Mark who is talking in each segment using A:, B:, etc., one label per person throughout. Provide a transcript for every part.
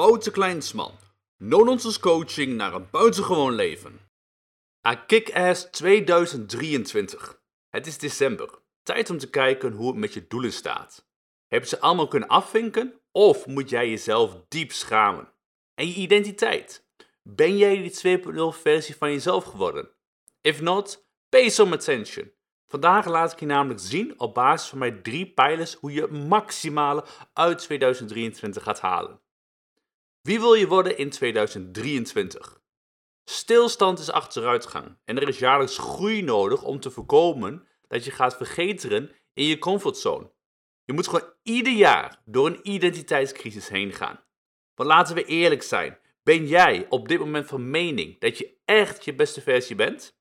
A: Wouter Kleinsman. No-nonsense coaching naar een buitengewoon leven. A Kick-Ass 2023. Het is december. Tijd om te kijken hoe het met je doelen staat. Heb je ze allemaal kunnen afvinken of moet jij jezelf diep schamen? En je identiteit. Ben jij die 2.0 versie van jezelf geworden? If not, pay some attention. Vandaag laat ik je namelijk zien op basis van mijn drie pijlers hoe je het maximale uit 2023 gaat halen. Wie wil je worden in 2023? Stilstand is achteruitgang en er is jaarlijks groei nodig om te voorkomen dat je gaat vergeteren in je comfortzone. Je moet gewoon ieder jaar door een identiteitscrisis heen gaan. Want laten we eerlijk zijn, ben jij op dit moment van mening dat je echt je beste versie bent?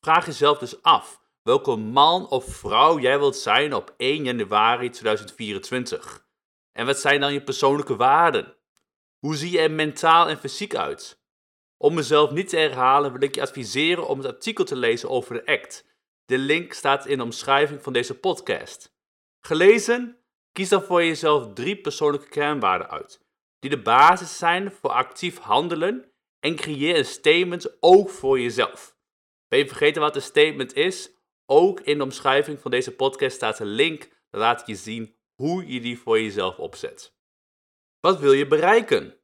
A: Vraag jezelf dus af welke man of vrouw jij wilt zijn op 1 januari 2024. En wat zijn dan je persoonlijke waarden? Hoe zie je er mentaal en fysiek uit? Om mezelf niet te herhalen wil ik je adviseren om het artikel te lezen over de ACT. De link staat in de omschrijving van deze podcast. Gelezen? Kies dan voor jezelf drie persoonlijke kernwaarden uit, die de basis zijn voor actief handelen en creëer een statement ook voor jezelf. Ben je vergeten wat een statement is? Ook in de omschrijving van deze podcast staat een link, dat laat je zien hoe je die voor jezelf opzet. Wat wil je bereiken?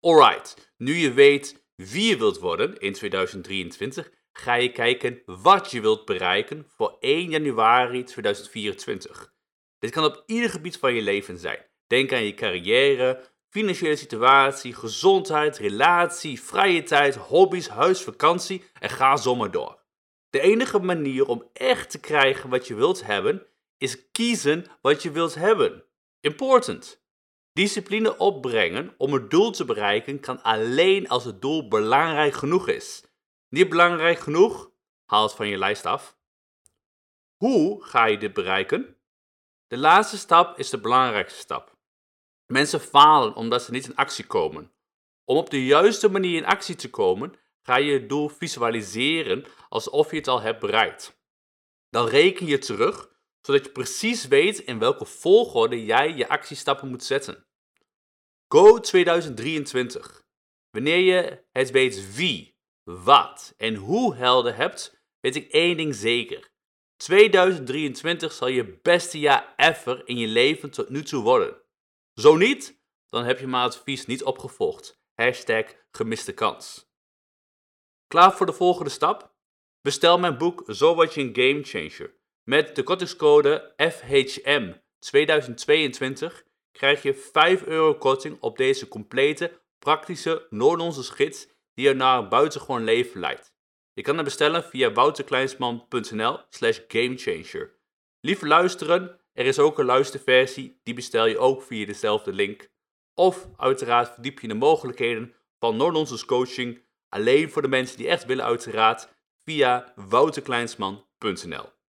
A: Alright, nu je weet wie je wilt worden in 2023, ga je kijken wat je wilt bereiken voor 1 januari 2024. Dit kan op ieder gebied van je leven zijn. Denk aan je carrière, financiële situatie, gezondheid, relatie, vrije tijd, hobby's, huis, vakantie en ga zo maar door. De enige manier om echt te krijgen wat je wilt hebben, is kiezen wat je wilt hebben. Important. Discipline opbrengen om het doel te bereiken kan alleen als het doel belangrijk genoeg is. Niet belangrijk genoeg? Haal het van je lijst af. Hoe ga je dit bereiken? De laatste stap is de belangrijkste stap. Mensen falen omdat ze niet in actie komen. Om op de juiste manier in actie te komen, ga je het doel visualiseren alsof je het al hebt bereikt. Dan reken je terug zodat je precies weet in welke volgorde jij je actiestappen moet zetten. Go 2023. Wanneer je het weet wie, wat en hoe helder hebt, weet ik één ding zeker. 2023 zal je beste jaar ever in je leven tot nu toe worden. Zo niet, dan heb je mijn advies niet opgevolgd. Hashtag gemiste kans. Klaar voor de volgende stap? Bestel mijn boek Zo word je een gamechanger. Met de kortingscode FHM 2022 krijg je 5 euro korting op deze complete, praktische, Noord-Onze gids die je naar een buitengewoon leven leidt. Je kan hem bestellen via wouterkleinsman.nl slash gamechanger. Lieve luisteren, er is ook een luisterversie, die bestel je ook via dezelfde link. Of uiteraard verdiep je de mogelijkheden van Noord-Onze coaching alleen voor de mensen die echt willen uiteraard via wouterkleinsman.nl